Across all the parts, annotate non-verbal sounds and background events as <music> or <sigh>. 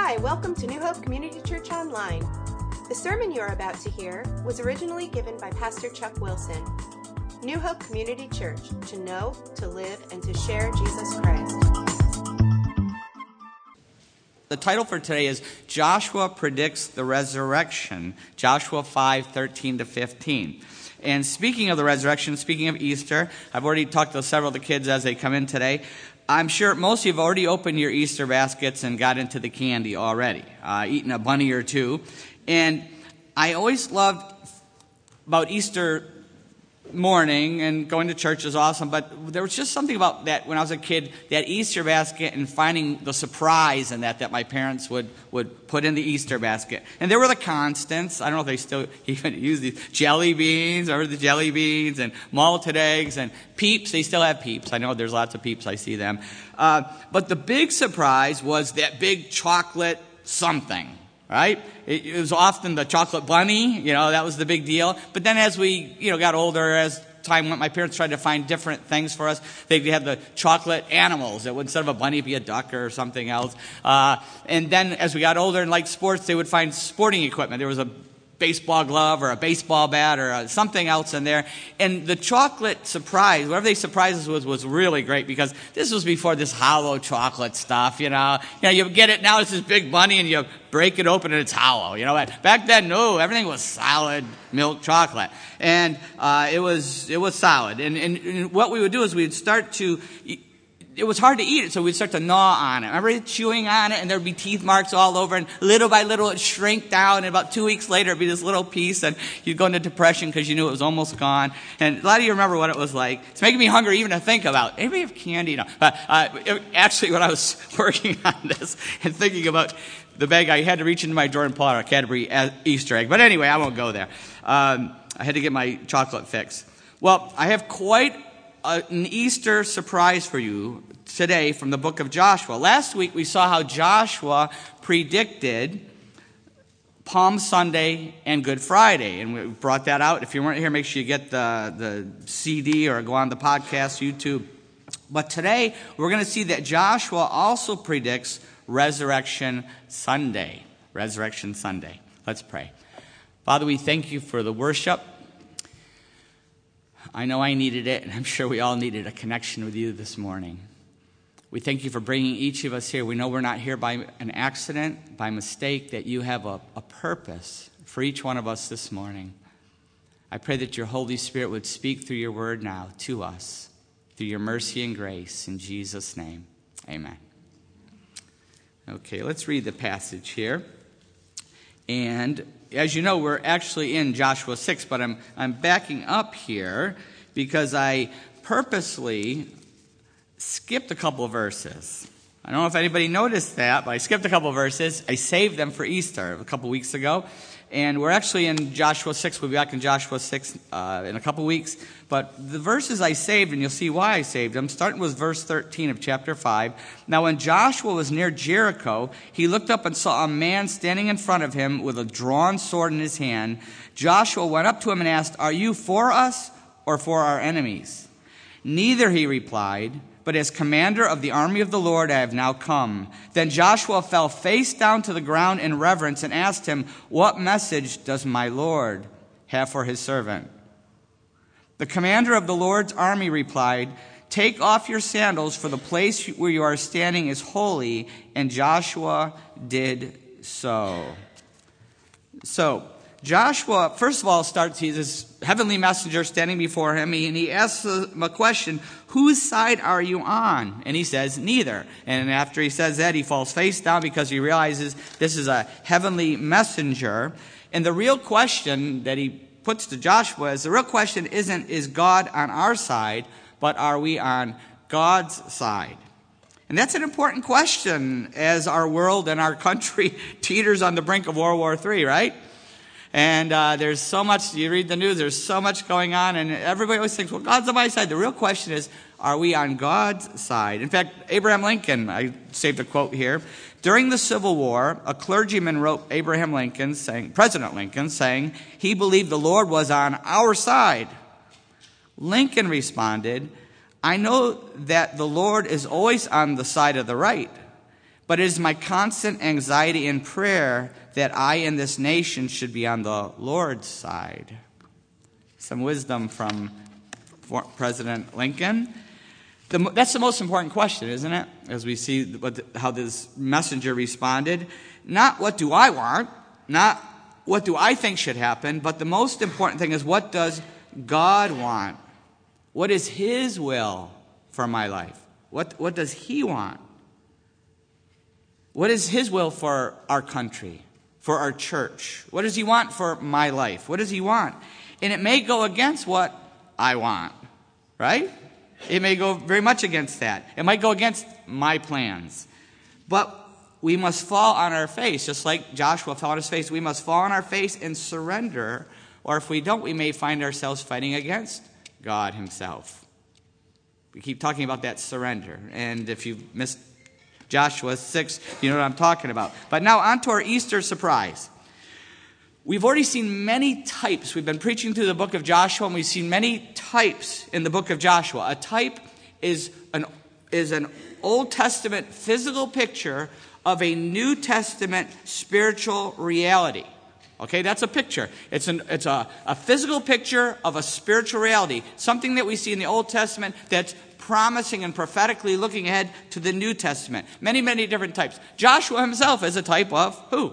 Hi, welcome to New Hope Community Church Online. The sermon you are about to hear was originally given by Pastor Chuck Wilson. New Hope Community Church, to know, to live, and to share Jesus Christ. The title for today is Joshua Predicts the Resurrection, Joshua 5 13 to 15. And speaking of the resurrection, speaking of Easter, I've already talked to several of the kids as they come in today. I'm sure most of you have already opened your Easter baskets and got into the candy already, uh, eaten a bunny or two. And I always loved about Easter morning and going to church is awesome, but there was just something about that when I was a kid, that Easter basket and finding the surprise in that that my parents would, would put in the Easter basket. And there were the constants. I don't know if they still <laughs> even use these jelly beans, or the jelly beans and malted eggs and peeps. They still have peeps. I know there's lots of peeps. I see them. Uh, but the big surprise was that big chocolate something right? It, it, was often the chocolate bunny, you know, that was the big deal. But then as we, you know, got older, as time went, my parents tried to find different things for us. They had the chocolate animals. It would, instead of a bunny, be a duck or something else. Uh, and then as we got older and liked sports, they would find sporting equipment. There was a baseball glove or a baseball bat or a, something else in there. And the chocolate surprise, whatever they surprised us with, was really great because this was before this hollow chocolate stuff, you know. You know, you get it now, it's this big bunny and you break it open and it's hollow, you know. Back then, no, everything was solid milk chocolate. And uh, it, was, it was solid. And, and, and what we would do is we'd start to it was hard to eat it, so we'd start to gnaw on it. Remember chewing on it, and there'd be teeth marks all over, and little by little it'd shrink down, and about two weeks later it'd be this little piece, and you'd go into depression because you knew it was almost gone. And a lot of you remember what it was like. It's making me hungry even to think about. Anybody have candy? No. But uh, it, actually, when I was <laughs> working on this and thinking about the bag, I had to reach into my drawer and pull out a Cadbury Easter egg. But anyway, I won't go there. Um, I had to get my chocolate fix. Well, I have quite an Easter surprise for you today from the book of Joshua. Last week we saw how Joshua predicted Palm Sunday and Good Friday, and we brought that out. If you weren't here, make sure you get the, the CD or go on the podcast, YouTube. But today we're going to see that Joshua also predicts Resurrection Sunday. Resurrection Sunday. Let's pray. Father, we thank you for the worship. I know I needed it, and I'm sure we all needed a connection with you this morning. We thank you for bringing each of us here. We know we're not here by an accident, by mistake, that you have a, a purpose for each one of us this morning. I pray that your Holy Spirit would speak through your word now to us, through your mercy and grace. In Jesus' name, amen. Okay, let's read the passage here. And as you know, we're actually in Joshua 6, but I'm, I'm backing up here because I purposely skipped a couple verses. I don't know if anybody noticed that, but I skipped a couple verses. I saved them for Easter a couple weeks ago. And we're actually in Joshua 6. We'll be back in Joshua 6 uh, in a couple weeks. But the verses I saved, and you'll see why I saved them, starting with verse 13 of chapter 5. Now, when Joshua was near Jericho, he looked up and saw a man standing in front of him with a drawn sword in his hand. Joshua went up to him and asked, Are you for us or for our enemies? Neither, he replied but as commander of the army of the Lord I have now come. Then Joshua fell face down to the ground in reverence and asked him, What message does my Lord have for his servant? The commander of the Lord's army replied, Take off your sandals, for the place where you are standing is holy. And Joshua did so. So, Joshua, first of all, starts, he's this heavenly messenger standing before him, and he asks him a question Whose side are you on? And he says, Neither. And after he says that, he falls face down because he realizes this is a heavenly messenger. And the real question that he puts to Joshua is the real question isn't, Is God on our side, but are we on God's side? And that's an important question as our world and our country <laughs> teeters on the brink of World War III, right? And uh, there's so much, you read the news, there's so much going on, and everybody always thinks, well, God's on my side. The real question is, are we on God's side? In fact, Abraham Lincoln, I saved a quote here. During the Civil War, a clergyman wrote Abraham Lincoln saying, President Lincoln saying, he believed the Lord was on our side. Lincoln responded, I know that the Lord is always on the side of the right, But it is my constant anxiety and prayer that I and this nation should be on the Lord's side. Some wisdom from President Lincoln. The, that's the most important question, isn't it? As we see what, how this messenger responded. Not what do I want, not what do I think should happen, but the most important thing is what does God want? What is His will for my life? What, what does He want? What is His will for our country, for our church? What does He want for my life? What does He want? And it may go against what I want, right? It may go very much against that. It might go against my plans. But we must fall on our face, just like Joshua fell on his face. We must fall on our face and surrender, or if we don't, we may find ourselves fighting against God Himself. We keep talking about that surrender. And if you've missed Joshua 6, you know what I'm talking about. But now, on to our Easter surprise. We've already seen many types. We've been preaching through the book of Joshua, and we've seen many types in the book of Joshua. A type is an, is an Old Testament physical picture of a New Testament spiritual reality. Okay, that's a picture. It's, an, it's a, a physical picture of a spiritual reality, something that we see in the Old Testament that's promising and prophetically looking ahead to the New Testament. Many, many different types. Joshua himself is a type of who?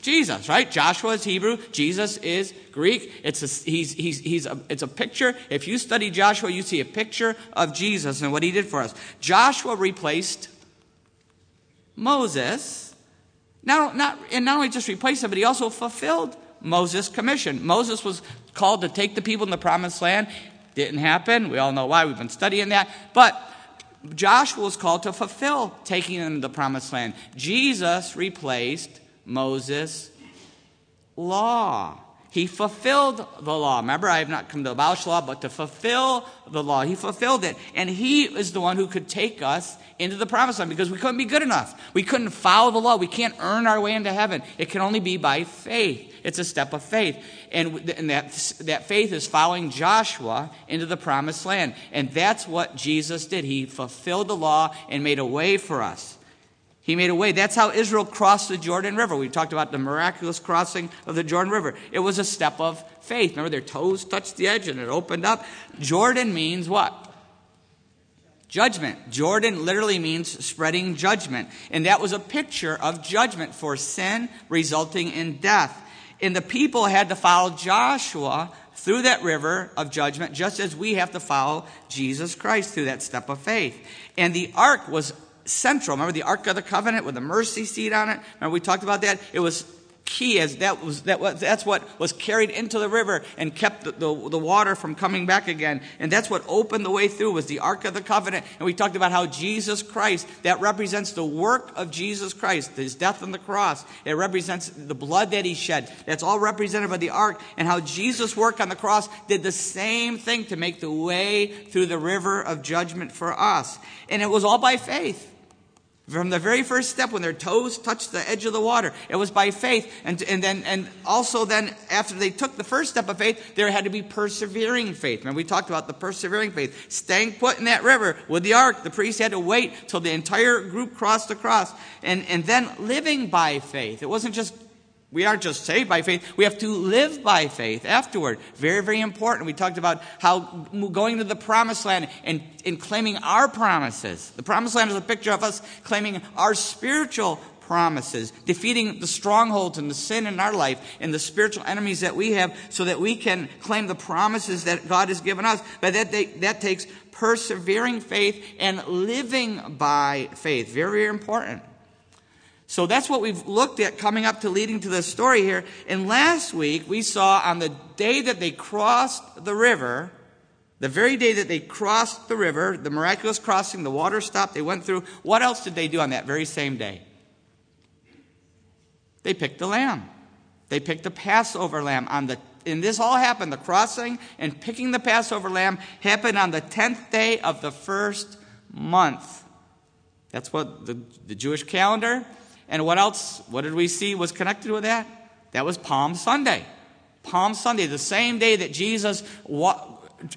Jesus, right? Joshua is Hebrew. Jesus is Greek. It's a, he's, he's, he's a, it's a picture. If you study Joshua, you see a picture of Jesus and what he did for us. Joshua replaced Moses. Now, not, and not only just replaced him, but he also fulfilled Moses' commission. Moses was called to take the people in the promised land. Didn't happen. We all know why. We've been studying that. But Joshua was called to fulfill taking them to the promised land. Jesus replaced Moses' law. He fulfilled the law. Remember, I have not come to abolish the law, but to fulfill the law. He fulfilled it. And he is the one who could take us into the promised land because we couldn't be good enough. We couldn't follow the law. We can't earn our way into heaven. It can only be by faith. It's a step of faith. And, and that, that faith is following Joshua into the promised land. And that's what Jesus did. He fulfilled the law and made a way for us. He made a way. That's how Israel crossed the Jordan River. We talked about the miraculous crossing of the Jordan River. It was a step of faith. Remember, their toes touched the edge and it opened up. Jordan means what? Judgment. Jordan literally means spreading judgment. And that was a picture of judgment for sin resulting in death. And the people had to follow Joshua through that river of judgment, just as we have to follow Jesus Christ through that step of faith. And the ark was central. Remember the Ark of the Covenant with the mercy seat on it? Remember we talked about that? It was key as that was, that was that's what was carried into the river and kept the, the, the, water from coming back again. And that's what opened the way through was the ark of the covenant. And we talked about how jesus christ that represents the work of jesus christ his death on the cross. It represents the blood that he shed. That's all represented by the ark. And how jesus work on the cross did the same thing to make the way through the river of judgment for us. And it was all by faith from the very first step, when their toes touched the edge of the water, it was by faith. And, and then, and also then, after they took the first step of faith, there had to be persevering faith. Remember, we talked about the persevering faith. Staying put in that river with the ark, the priest had to wait till the entire group crossed across. And, and then living by faith. It wasn't just we aren't just saved by faith, we have to live by faith afterward. Very, very important. We talked about how going to the promised land and, and claiming our promises. The promised land is a picture of us claiming our spiritual promises, defeating the strongholds and the sin in our life and the spiritual enemies that we have so that we can claim the promises that God has given us. But that, they, that takes persevering faith and living by faith. Very, very important. So that's what we've looked at coming up to leading to this story here. And last week we saw on the day that they crossed the river, the very day that they crossed the river, the miraculous crossing, the water stopped, they went through. What else did they do on that very same day? They picked the lamb. They picked the Passover lamb on the and this all happened, the crossing and picking the Passover lamb happened on the 10th day of the first month. That's what the, the Jewish calendar and what else, what did we see was connected with that? That was Palm Sunday. Palm Sunday, the same day that Jesus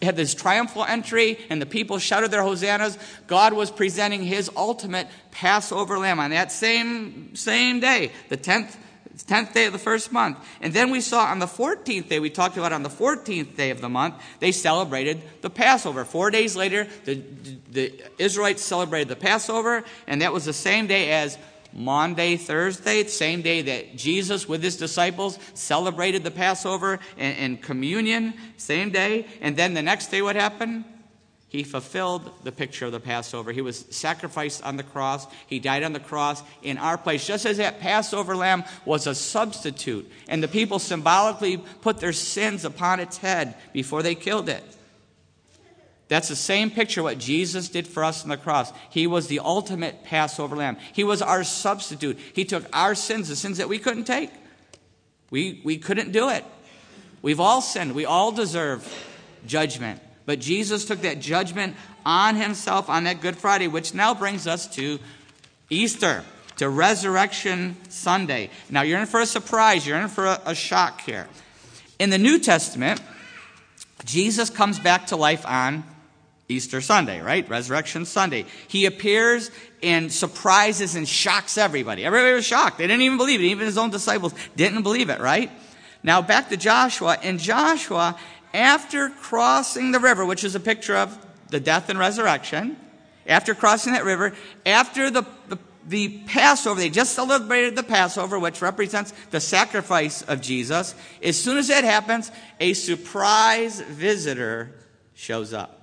had this triumphal entry and the people shouted their hosannas, God was presenting his ultimate Passover lamb on that same, same day, the 10th 10th day of the first month. And then we saw on the 14th day, we talked about on the 14th day of the month, they celebrated the Passover. Four days later, the, the Israelites celebrated the Passover, and that was the same day as Maundy, Thursday, same day that Jesus with his disciples celebrated the Passover and, and communion, same day. And then the next day, what happened? He fulfilled the picture of the Passover. He was sacrificed on the cross. He died on the cross in our place, just as that Passover lamb was a substitute. And the people symbolically put their sins upon its head before they killed it. That's the same picture what Jesus did for us on the cross. He was the ultimate Passover lamb. He was our substitute. He took our sins, the sins that we couldn't take. We, we couldn't do it. We've all sinned. We all deserve judgment. But Jesus took that judgment on himself on that Good Friday, which now brings us to Easter, to Resurrection Sunday. Now, you're in for a surprise, you're in for a, a shock here. In the New Testament, Jesus comes back to life on Easter Sunday, right? Resurrection Sunday. He appears and surprises and shocks everybody. Everybody was shocked. They didn't even believe it. Even his own disciples didn't believe it, right? Now back to Joshua. And Joshua, after crossing the river, which is a picture of the death and resurrection, after crossing that river, after the, the, the, Passover, they just celebrated the Passover, which represents the sacrifice of Jesus. As soon as that happens, a surprise visitor shows up.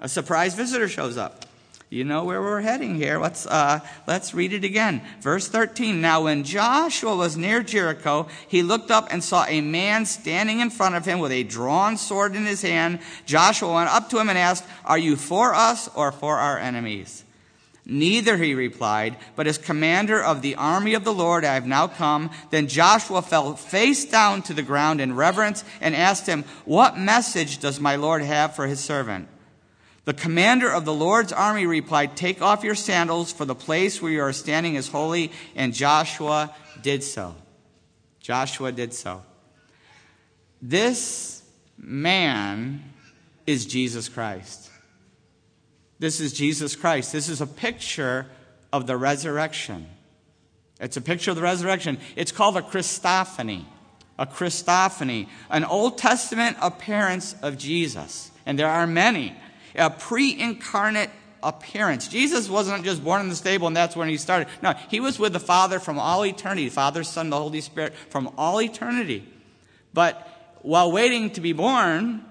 A surprise visitor shows up. You know where we're heading here. Let's, uh, let's read it again. Verse 13. Now, when Joshua was near Jericho, he looked up and saw a man standing in front of him with a drawn sword in his hand. Joshua went up to him and asked, Are you for us or for our enemies? Neither, he replied, but as commander of the army of the Lord I have now come. Then Joshua fell face down to the ground in reverence and asked him, What message does my Lord have for his servant? The commander of the Lord's army replied, Take off your sandals, for the place where you are standing is holy. And Joshua did so. Joshua did so. This man is Jesus Christ. This is Jesus Christ. This is a picture of the resurrection. It's a picture of the resurrection. It's called a Christophany. A Christophany, an Old Testament appearance of Jesus. And there are many a pre incarnate appearance. Jesus wasn't just born in the stable and that's when he started. No, he was with the Father from all eternity Father, Son, the Holy Spirit from all eternity. But while waiting to be born,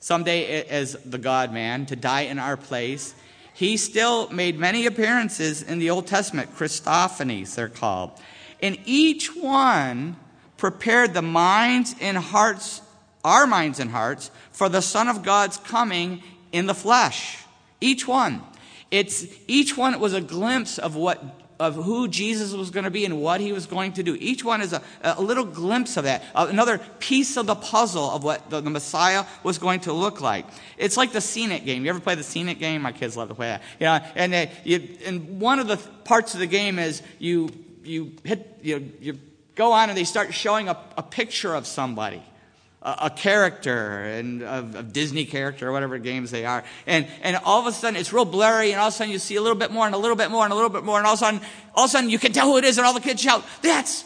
someday as the God man, to die in our place, he still made many appearances in the Old Testament, Christophanies, they're called. And each one prepared the minds and hearts, our minds and hearts, for the Son of God's coming in the flesh. Each one. It's, each one was a glimpse of what, of who Jesus was going to be and what he was going to do. Each one is a, a little glimpse of that. Uh, another piece of the puzzle of what the, the, Messiah was going to look like. It's like the Scene It game. You ever play the Scene It game? My kids love to play that. Yeah, and, uh, you, and one of the parts of the game is you, you hit, you, you go on and they start showing a, a picture of somebody a, character and of, Disney character or whatever games they are. And, and all of a sudden it's real blurry and all of a sudden you see a little bit more and a little bit more and a little bit more and all of a sudden, all of a sudden you can tell who it is and all the kids shout, that's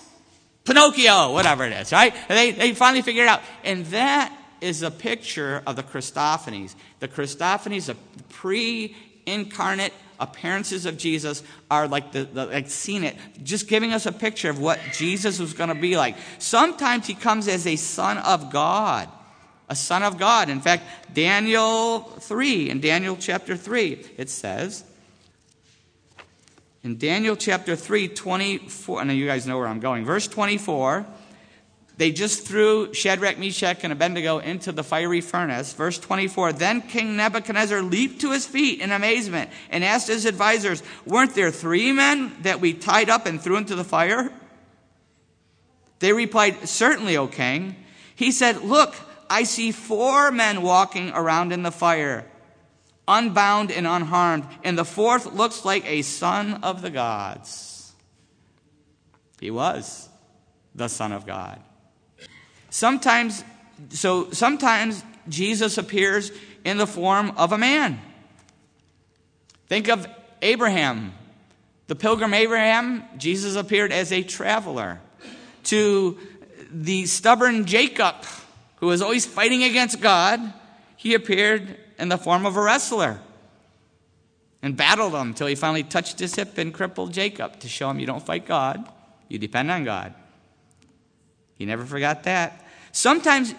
Pinocchio, whatever it is, right? And they, they finally figure it out. And that is a picture of the Christophanies. The Christophanies, a pre-incarnate appearances of Jesus are like the, the like Scene It, just giving us a picture of what Jesus was going to be like. Sometimes he comes as a son of God. A son of God. In fact, Daniel 3, in Daniel chapter 3, it says, in Daniel chapter 3, 24, I know you guys know where I'm going. Verse 24, they just threw Shadrach, Meshach, and Abednego into the fiery furnace. Verse 24 Then King Nebuchadnezzar leaped to his feet in amazement and asked his advisors, Weren't there three men that we tied up and threw into the fire? They replied, Certainly, O king. He said, Look, I see four men walking around in the fire, unbound and unharmed, and the fourth looks like a son of the gods. He was the Son of God. Sometimes, so sometimes Jesus appears in the form of a man. Think of Abraham. The pilgrim Abraham, Jesus appeared as a traveler. To the stubborn Jacob, who was always fighting against God, he appeared in the form of a wrestler and battled him until he finally touched his hip and crippled Jacob to show him you don't fight God, you depend on God. He never forgot that. Sometimes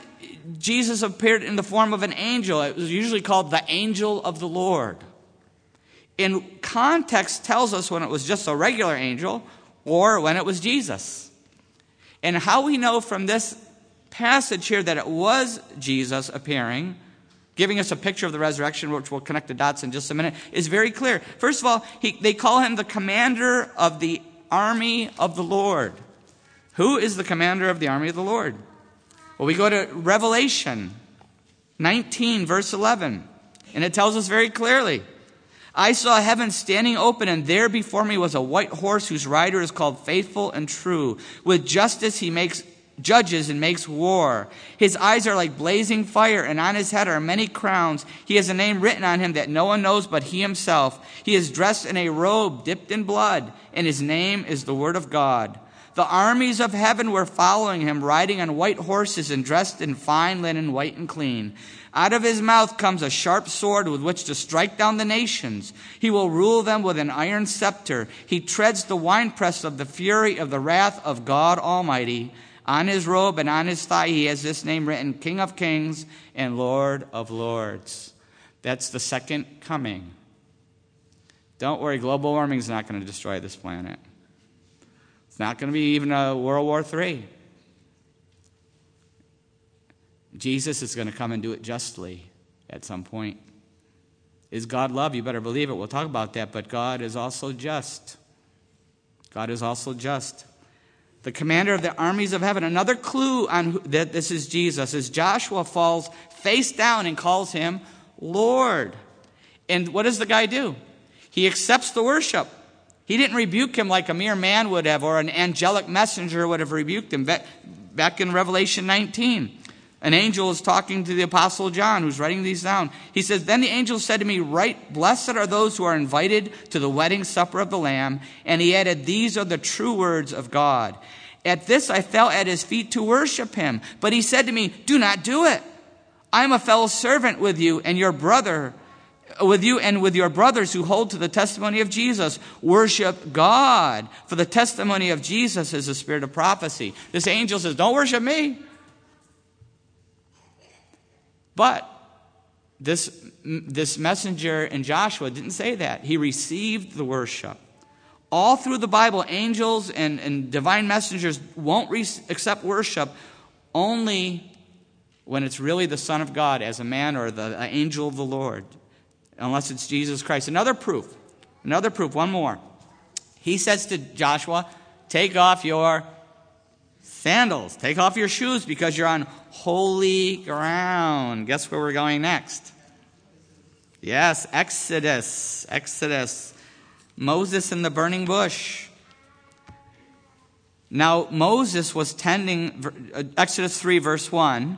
Jesus appeared in the form of an angel. It was usually called the angel of the Lord. In context tells us when it was just a regular angel or when it was Jesus. And how we know from this passage here that it was Jesus appearing, giving us a picture of the resurrection, which we'll connect the dots in just a minute, is very clear. First of all, he, they call him the commander of the army of the Lord. Who is the commander of the army of the Lord? Well, we go to Revelation 19, verse 11, and it tells us very clearly I saw heaven standing open, and there before me was a white horse whose rider is called Faithful and True. With justice he makes judges and makes war. His eyes are like blazing fire, and on his head are many crowns. He has a name written on him that no one knows but he himself. He is dressed in a robe dipped in blood, and his name is the Word of God. The armies of heaven were following him, riding on white horses and dressed in fine linen, white and clean. Out of his mouth comes a sharp sword with which to strike down the nations. He will rule them with an iron scepter. He treads the winepress of the fury of the wrath of God Almighty. On his robe and on his thigh, he has this name written King of Kings and Lord of Lords. That's the second coming. Don't worry, global warming is not going to destroy this planet. Not going to be even a World War III. Jesus is going to come and do it justly at some point. Is God love? You better believe it. We'll talk about that. But God is also just. God is also just. The commander of the armies of heaven. Another clue on who, that this is Jesus is Joshua falls face down and calls him Lord. And what does the guy do? He accepts the worship. He didn't rebuke him like a mere man would have or an angelic messenger would have rebuked him. Back in Revelation 19, an angel is talking to the apostle John who's writing these down. He says, Then the angel said to me, Write, blessed are those who are invited to the wedding supper of the Lamb. And he added, These are the true words of God. At this I fell at his feet to worship him. But he said to me, Do not do it. I am a fellow servant with you and your brother with you and with your brothers who hold to the testimony of Jesus. Worship God, for the testimony of Jesus is the spirit of prophecy. This angel says, Don't worship me. But this, this messenger in Joshua didn't say that. He received the worship. All through the Bible, angels and, and divine messengers won't re- accept worship only when it's really the Son of God as a man or the angel of the Lord unless it's Jesus Christ. Another proof, another proof, one more. He says to Joshua, Take off your sandals, take off your shoes because you're on holy ground. Guess where we're going next? Yes, Exodus. Exodus. Moses in the burning bush. Now, Moses was tending, uh, Exodus 3, verse 1.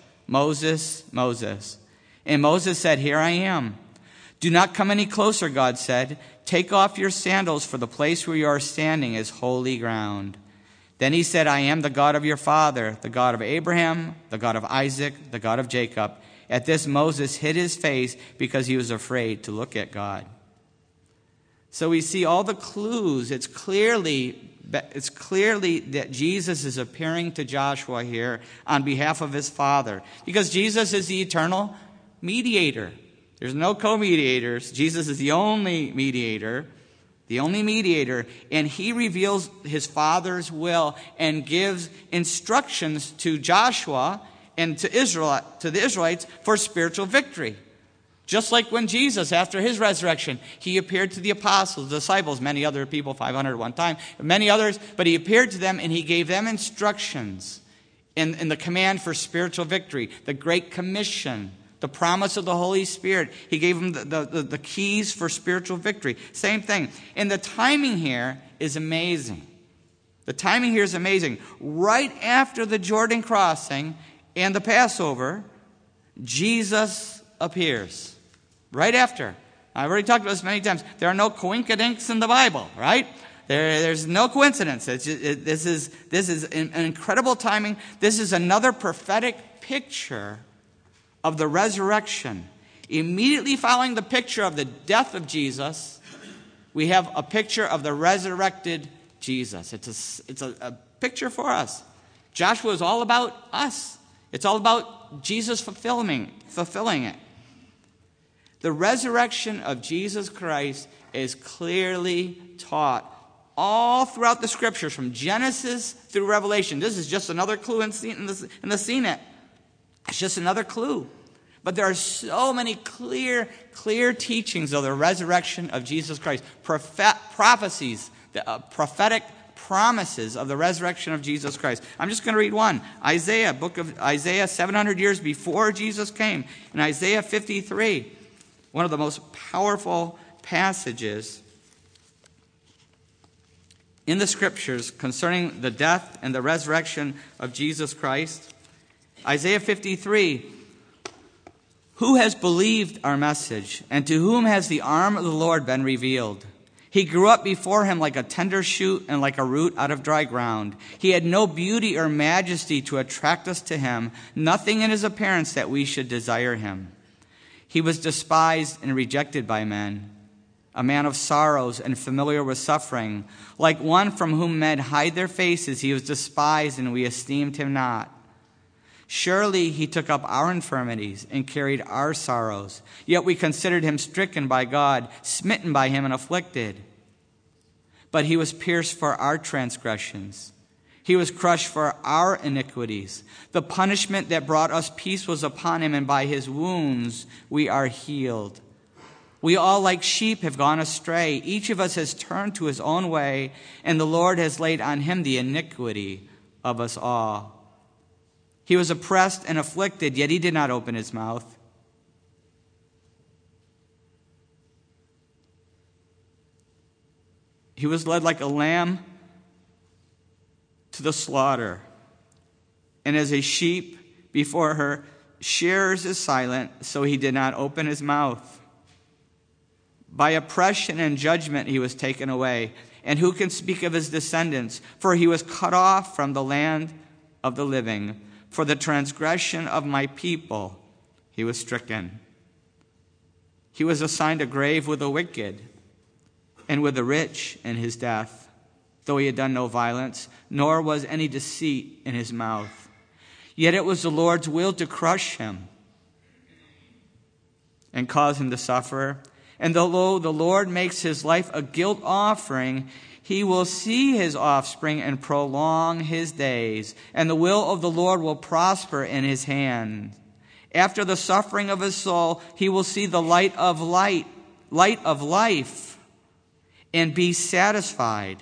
Moses, Moses. And Moses said, Here I am. Do not come any closer, God said. Take off your sandals, for the place where you are standing is holy ground. Then he said, I am the God of your father, the God of Abraham, the God of Isaac, the God of Jacob. At this, Moses hid his face because he was afraid to look at God. So we see all the clues. It's clearly it's clearly that Jesus is appearing to Joshua here on behalf of his Father. Because Jesus is the eternal mediator. There's no co mediators. Jesus is the only mediator, the only mediator, and he reveals his Father's will and gives instructions to Joshua and to Israel to the Israelites for spiritual victory. Just like when Jesus, after his resurrection, he appeared to the apostles, disciples, many other people, 500 at one time, many others, but he appeared to them and he gave them instructions in, in the command for spiritual victory, the Great Commission, the promise of the Holy Spirit. He gave them the, the, the, the keys for spiritual victory. Same thing. And the timing here is amazing. The timing here is amazing. Right after the Jordan crossing and the Passover, Jesus appears. Right after. I've already talked about this many times. There are no coincidences in the Bible, right? There, there's no coincidence. Just, it, this is, this is an, an incredible timing. This is another prophetic picture of the resurrection. Immediately following the picture of the death of Jesus, we have a picture of the resurrected Jesus. It's a, it's a, a picture for us. Joshua is all about us. It's all about Jesus fulfilling, fulfilling it. The resurrection of Jesus Christ is clearly taught all throughout the scriptures, from Genesis through Revelation. This is just another clue in, the, in the scene. It's just another clue. But there are so many clear, clear teachings of the resurrection of Jesus Christ, prophet, prophecies, the, uh, prophetic promises of the resurrection of Jesus Christ. I'm just going to read one. Isaiah, book of Isaiah, 700 years before Jesus came. In Isaiah 53, one of the most powerful passages in the scriptures concerning the death and the resurrection of Jesus Christ. Isaiah 53 Who has believed our message, and to whom has the arm of the Lord been revealed? He grew up before him like a tender shoot and like a root out of dry ground. He had no beauty or majesty to attract us to him, nothing in his appearance that we should desire him. He was despised and rejected by men, a man of sorrows and familiar with suffering. Like one from whom men hide their faces, he was despised and we esteemed him not. Surely he took up our infirmities and carried our sorrows. Yet we considered him stricken by God, smitten by him, and afflicted. But he was pierced for our transgressions he was crushed for our iniquities. The punishment that brought us peace was upon him, and by his wounds we are healed. We all, like sheep, have gone astray. Each of us has turned to his own way, and the Lord has laid on him the iniquity of us all. He was oppressed and afflicted, yet he did not open his mouth. He was led like a lamb to the slaughter. And as a sheep before her shears is silent, so he did not open his mouth. By oppression and judgment he was taken away. And who can speak of his descendants? For he was cut off from the land of the living. For the transgression of my people he was stricken. He was assigned a grave with the wicked and with the rich in his death though he had done no violence, nor was any deceit in his mouth. Yet it was the Lord's will to crush him and cause him to suffer. And though the Lord makes his life a guilt offering, he will see his offspring and prolong his days, and the will of the Lord will prosper in his hand. After the suffering of his soul, he will see the light of light, light of life, and be satisfied.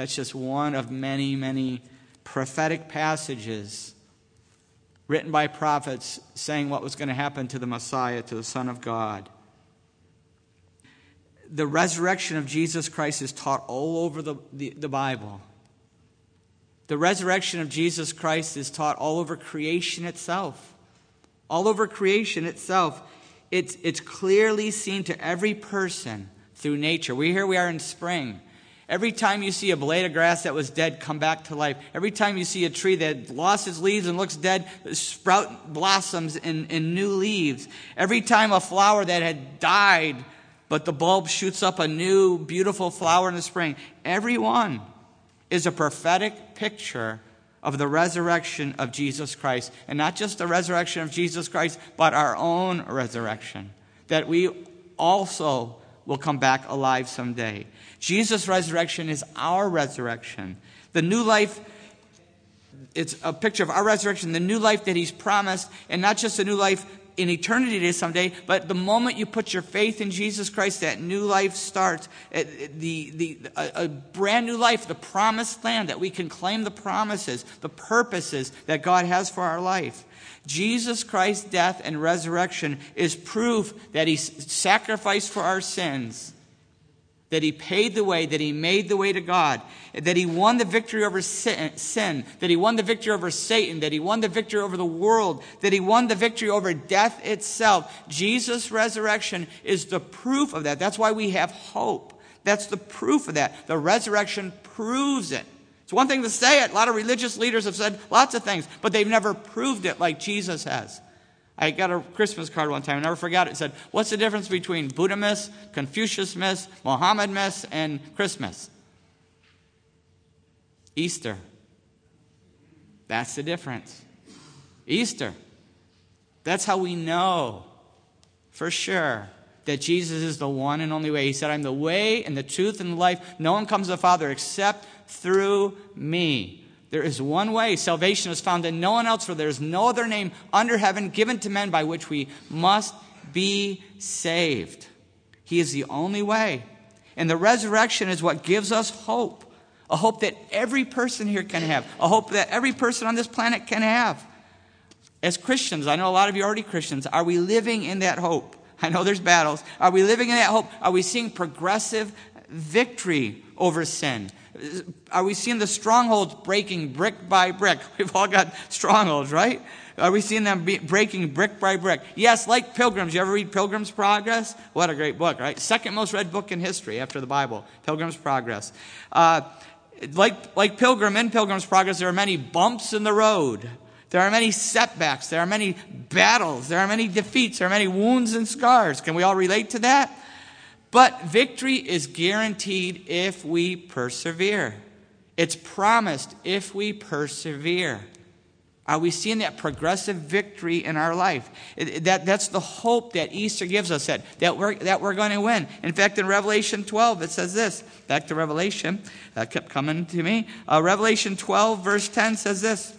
That's just one of many, many prophetic passages written by prophets saying what was going to happen to the Messiah, to the Son of God. The resurrection of Jesus Christ is taught all over the, the, the Bible. The resurrection of Jesus Christ is taught all over creation itself. All over creation itself. It's, it's clearly seen to every person through nature. We here we are in spring. Every time you see a blade of grass that was dead come back to life. Every time you see a tree that lost its leaves and looks dead, sprout blossoms in, in new leaves. Every time a flower that had died, but the bulb shoots up a new beautiful flower in the spring. Every one is a prophetic picture of the resurrection of Jesus Christ. And not just the resurrection of Jesus Christ, but our own resurrection. That we also will come back alive someday. Jesus' resurrection is our resurrection. The new life, it's a picture of our resurrection, the new life that He's promised, and not just a new life in eternity to someday, but the moment you put your faith in Jesus Christ, that new life starts. Uh, the, the, a, a brand new life, the promised land, that we can claim the promises, the purposes that God has for our life. Jesus Christ's death and resurrection is proof that He sacrificed for our sins that he paid the way, that he made the way to God, that he won the victory over sin, that he won the victory over Satan, that he won the victory over the world, that he won the victory over death itself. Jesus' resurrection is the proof of that. That's why we have hope. That's the proof of that. The resurrection proves it. It's one thing to say it. A lot of religious leaders have said lots of things, but they've never proved it like Jesus has. I got a Christmas card one time, I never forgot it. It said, What's the difference between Buddha Miss, Confucius Miss, Mohammed Miss, and Christmas? Easter. That's the difference. Easter. That's how we know for sure that Jesus is the one and only way. He said, I'm the way and the truth and the life. No one comes to the Father except through me. There is one way. Salvation is found in no one else, for there is no other name under heaven given to men by which we must be saved. He is the only way. And the resurrection is what gives us hope a hope that every person here can have, a hope that every person on this planet can have. As Christians, I know a lot of you are already Christians, are we living in that hope? I know there's battles. Are we living in that hope? Are we seeing progressive victory over sin? Are we seeing the strongholds breaking brick by brick? <laughs> We've all got strongholds, right? Are we seeing them breaking brick by brick? Yes, like Pilgrims. You ever read Pilgrim's Progress? What a great book, right? Second most read book in history after the Bible, Pilgrim's Progress. Uh, like, like Pilgrim in Pilgrim's Progress, there are many bumps in the road. There are many setbacks. There are many battles. There are many defeats. There are many wounds and scars. Can we all relate to that? But victory is guaranteed if we persevere. It's promised if we persevere. Are we seeing that progressive victory in our life? That, that's the hope that Easter gives us, that, that, we're, that we're going to win. In fact, in Revelation 12, it says this. Back to Revelation. That kept coming to me. Uh, Revelation 12, verse 10 says this.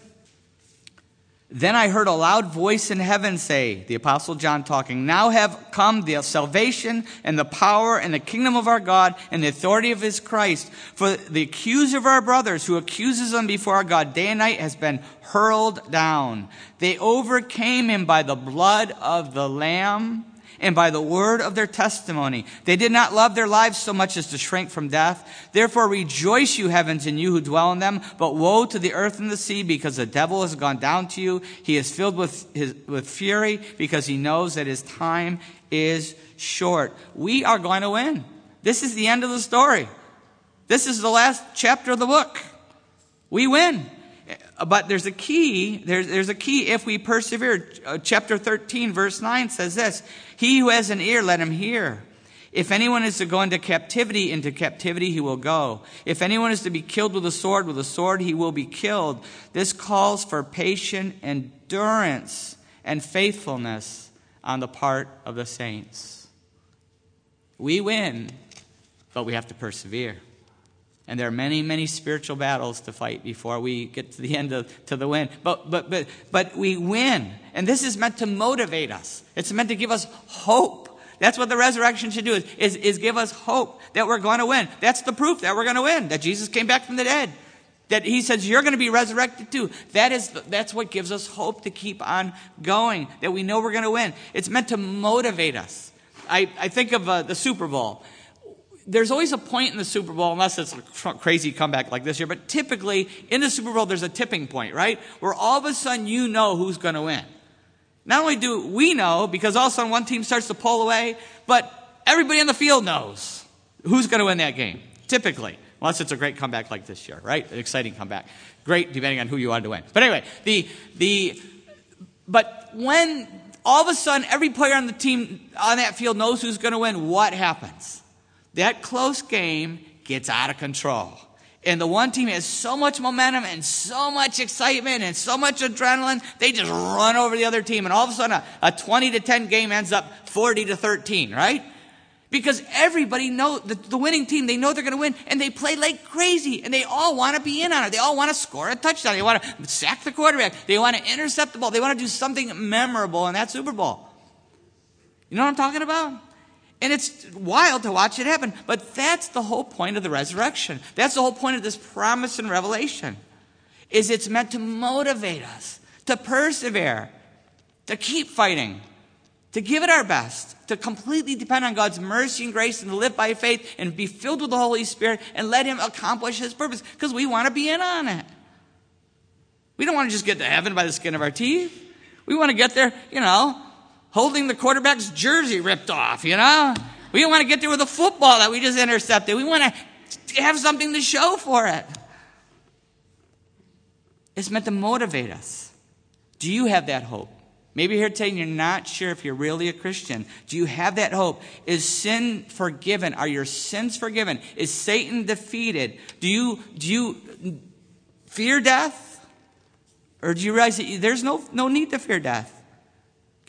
Then I heard a loud voice in heaven say, the Apostle John talking, Now have come the salvation and the power and the kingdom of our God and the authority of his Christ. For the accuser of our brothers who accuses them before our God day and night has been hurled down. They overcame him by the blood of the Lamb and by the word of their testimony. They did not love their lives so much as to shrink from death. Therefore rejoice, you heavens, and you who dwell in them. But woe to the earth and the sea, because the devil has gone down to you. He is filled with, his, with fury, because he knows that his time is short. We are going to win. This is the end of the story. This is the last chapter of the book. We win. But there's a key. There's, there's a key if we persevere. Uh, chapter 13, verse 9 says this He who has an ear, let him hear. If anyone is to go into captivity, into captivity he will go. If anyone is to be killed with a sword, with a sword he will be killed. This calls for patient endurance and faithfulness on the part of the saints. We win, but we have to persevere. And there are many, many spiritual battles to fight before we get to the end of to the win. But but but but we win. And this is meant to motivate us. It's meant to give us hope. That's what the resurrection should do is, is, is give us hope that we're going to win. That's the proof that we're going to win, that Jesus came back from the dead. That he says you're going to be resurrected too. That is, that's what gives us hope to keep on going, that we know we're going to win. It's meant to motivate us. I, I think of uh, the Super Bowl there's always a point in the Super Bowl, unless it's a crazy comeback like this year, but typically in the Super Bowl, there's a tipping point, right? Where all of a sudden you know who's going to win. Not only do we know, because all of a sudden one team starts to pull away, but everybody on the field knows who's going to win that game, typically. Unless it's a great comeback like this year, right? An exciting comeback. Great, depending on who you wanted to win. But anyway, the, the, but when all of a sudden every player on the team on that field knows who's going to win, what happens? That close game gets out of control. And the one team has so much momentum and so much excitement and so much adrenaline, they just run over the other team. And all of a sudden, a, a 20 to 10 game ends up 40 to 13, right? Because everybody know the, the winning team, they know they're going to win, and they play like crazy, and they all want to be in on it. They all want to score a touchdown. They want to sack the quarterback. They want to intercept the ball. They want to do something memorable in that Super Bowl. You know what I'm talking about? And it's wild to watch it happen. But that's the whole point of the resurrection. That's the whole point of this promise and revelation. Is it's meant to motivate us, to persevere, to keep fighting, to give it our best, to completely depend on God's mercy and grace and to live by faith and be filled with the Holy Spirit and let Him accomplish His purpose because we want to be in on it. We don't want to just get to heaven by the skin of our teeth. We want to get there, you know, holding the quarterback's jersey ripped off, you know? We don't want to get there with a football that we just intercepted. We want to have something to show for it. It's meant to motivate us. Do you have that hope? Maybe here today you're not sure if you're really a Christian. Do you have that hope? Is sin forgiven? Are your sins forgiven? Is Satan defeated? Do you, do you fear death? Or do you realize that there's no, no need to fear death?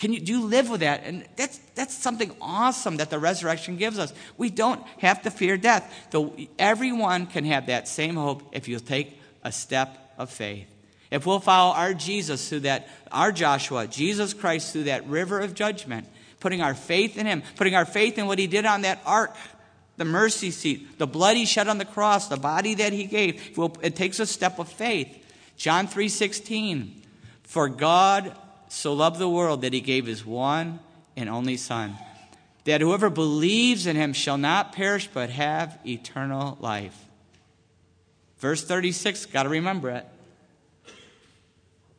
Can you, do you live with that? And that's, that's something awesome that the resurrection gives us. We don't have to fear death. Though everyone can have that same hope if you take a step of faith. If we'll follow our Jesus through that, our Joshua, Jesus Christ through that river of judgment, putting our faith in Him, putting our faith in what He did on that ark, the mercy seat, the blood He shed on the cross, the body that He gave, it takes a step of faith. John 3:16, for God so loved the world that he gave his one and only Son, that whoever believes in him shall not perish but have eternal life. Verse 36, got to remember it.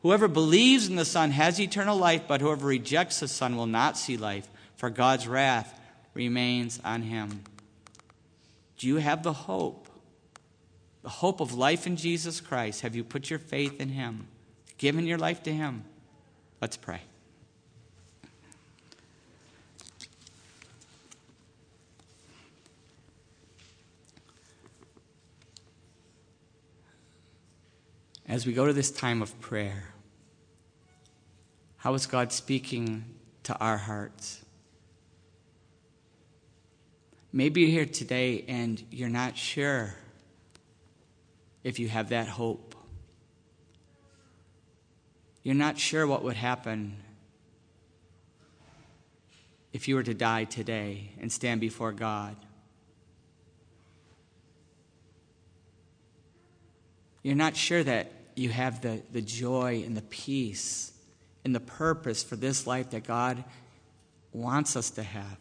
Whoever believes in the Son has eternal life, but whoever rejects the Son will not see life, for God's wrath remains on him. Do you have the hope? The hope of life in Jesus Christ. Have you put your faith in him? Given your life to him? Let's pray. As we go to this time of prayer, how is God speaking to our hearts? Maybe you're here today and you're not sure if you have that hope. You're not sure what would happen if you were to die today and stand before God. You're not sure that you have the, the joy and the peace and the purpose for this life that God wants us to have.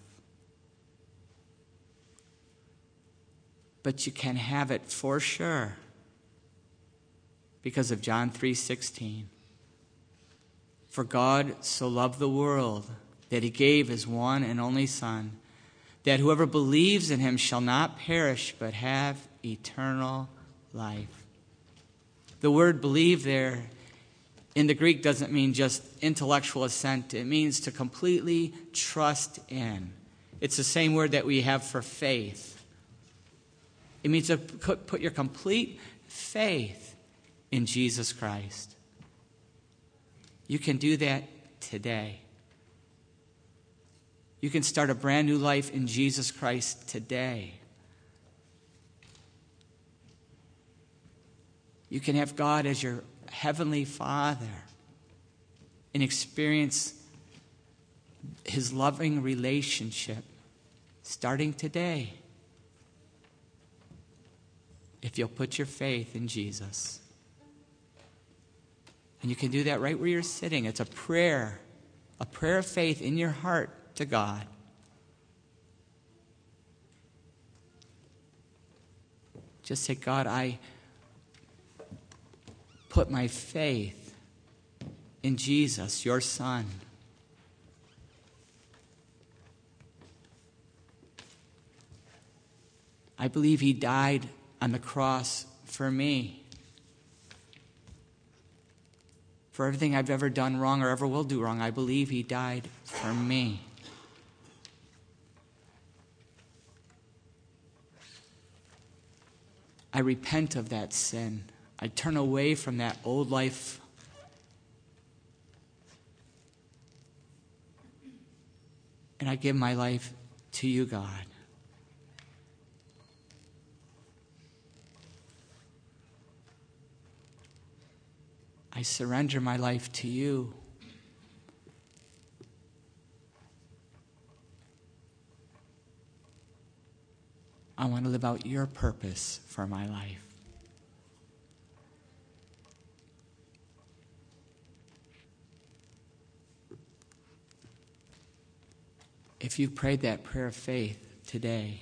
But you can have it for sure because of John 3:16. For God so loved the world that he gave his one and only Son, that whoever believes in him shall not perish but have eternal life. The word believe there in the Greek doesn't mean just intellectual assent, it means to completely trust in. It's the same word that we have for faith. It means to put your complete faith in Jesus Christ. You can do that today. You can start a brand new life in Jesus Christ today. You can have God as your heavenly Father and experience His loving relationship starting today if you'll put your faith in Jesus. And you can do that right where you're sitting. It's a prayer, a prayer of faith in your heart to God. Just say, God, I put my faith in Jesus, your Son. I believe he died on the cross for me. For everything I've ever done wrong or ever will do wrong, I believe He died for me. I repent of that sin. I turn away from that old life. And I give my life to you, God. I surrender my life to you. I want to live out your purpose for my life. If you prayed that prayer of faith today,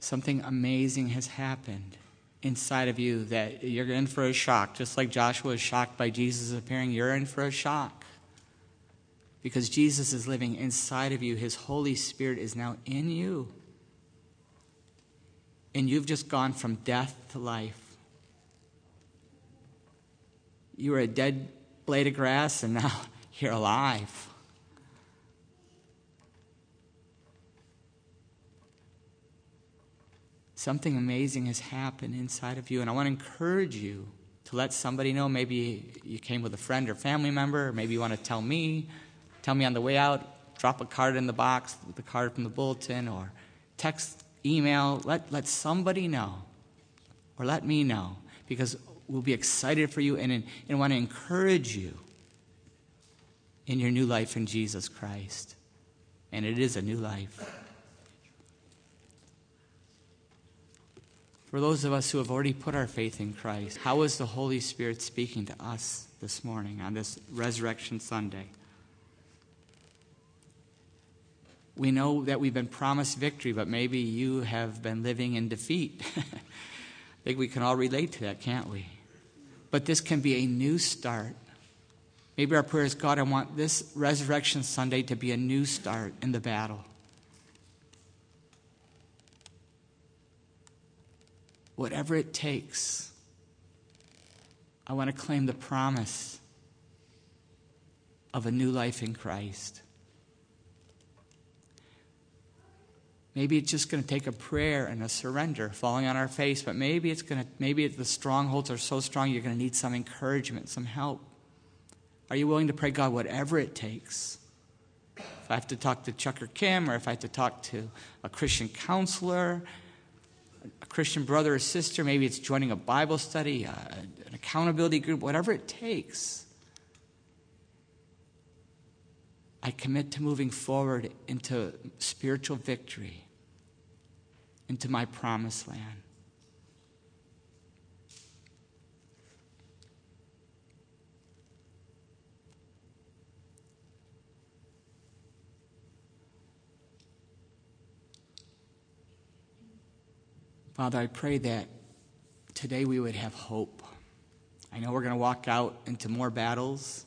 something amazing has happened inside of you that you're in for a shock. Just like Joshua was shocked by Jesus appearing, you're in for a shock. Because Jesus is living inside of you, His Holy Spirit is now in you. And you've just gone from death to life. You were a dead blade of grass, and now <laughs> you're alive. Something amazing has happened inside of you, and I want to encourage you to let somebody know. Maybe you came with a friend or family member, or maybe you want to tell me. Tell me on the way out. Drop a card in the box, the card from the bulletin, or text, email. Let, let somebody know, or let me know, because we'll be excited for you and, and want to encourage you in your new life in Jesus Christ. And it is a new life. For those of us who have already put our faith in Christ, how is the Holy Spirit speaking to us this morning on this Resurrection Sunday? We know that we've been promised victory, but maybe you have been living in defeat. <laughs> I think we can all relate to that, can't we? But this can be a new start. Maybe our prayer is God, I want this Resurrection Sunday to be a new start in the battle. Whatever it takes. I want to claim the promise of a new life in Christ. Maybe it's just going to take a prayer and a surrender, falling on our face, but maybe it's going to maybe the strongholds are so strong you're going to need some encouragement, some help. Are you willing to pray, God, whatever it takes? If I have to talk to Chuck or Kim, or if I have to talk to a Christian counselor, a Christian brother or sister, maybe it's joining a Bible study, uh, an accountability group, whatever it takes. I commit to moving forward into spiritual victory, into my promised land. Father, I pray that today we would have hope. I know we're going to walk out into more battles.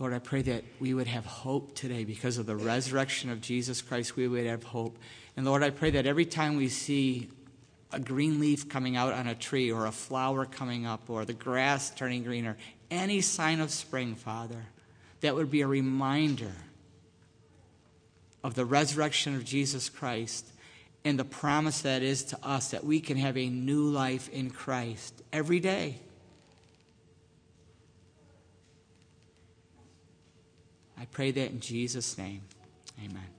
Lord, I pray that we would have hope today because of the resurrection of Jesus Christ. We would have hope. And Lord, I pray that every time we see a green leaf coming out on a tree or a flower coming up or the grass turning green or any sign of spring, Father, that would be a reminder of the resurrection of Jesus Christ and the promise that is to us that we can have a new life in Christ every day. I pray that in Jesus' name. Amen.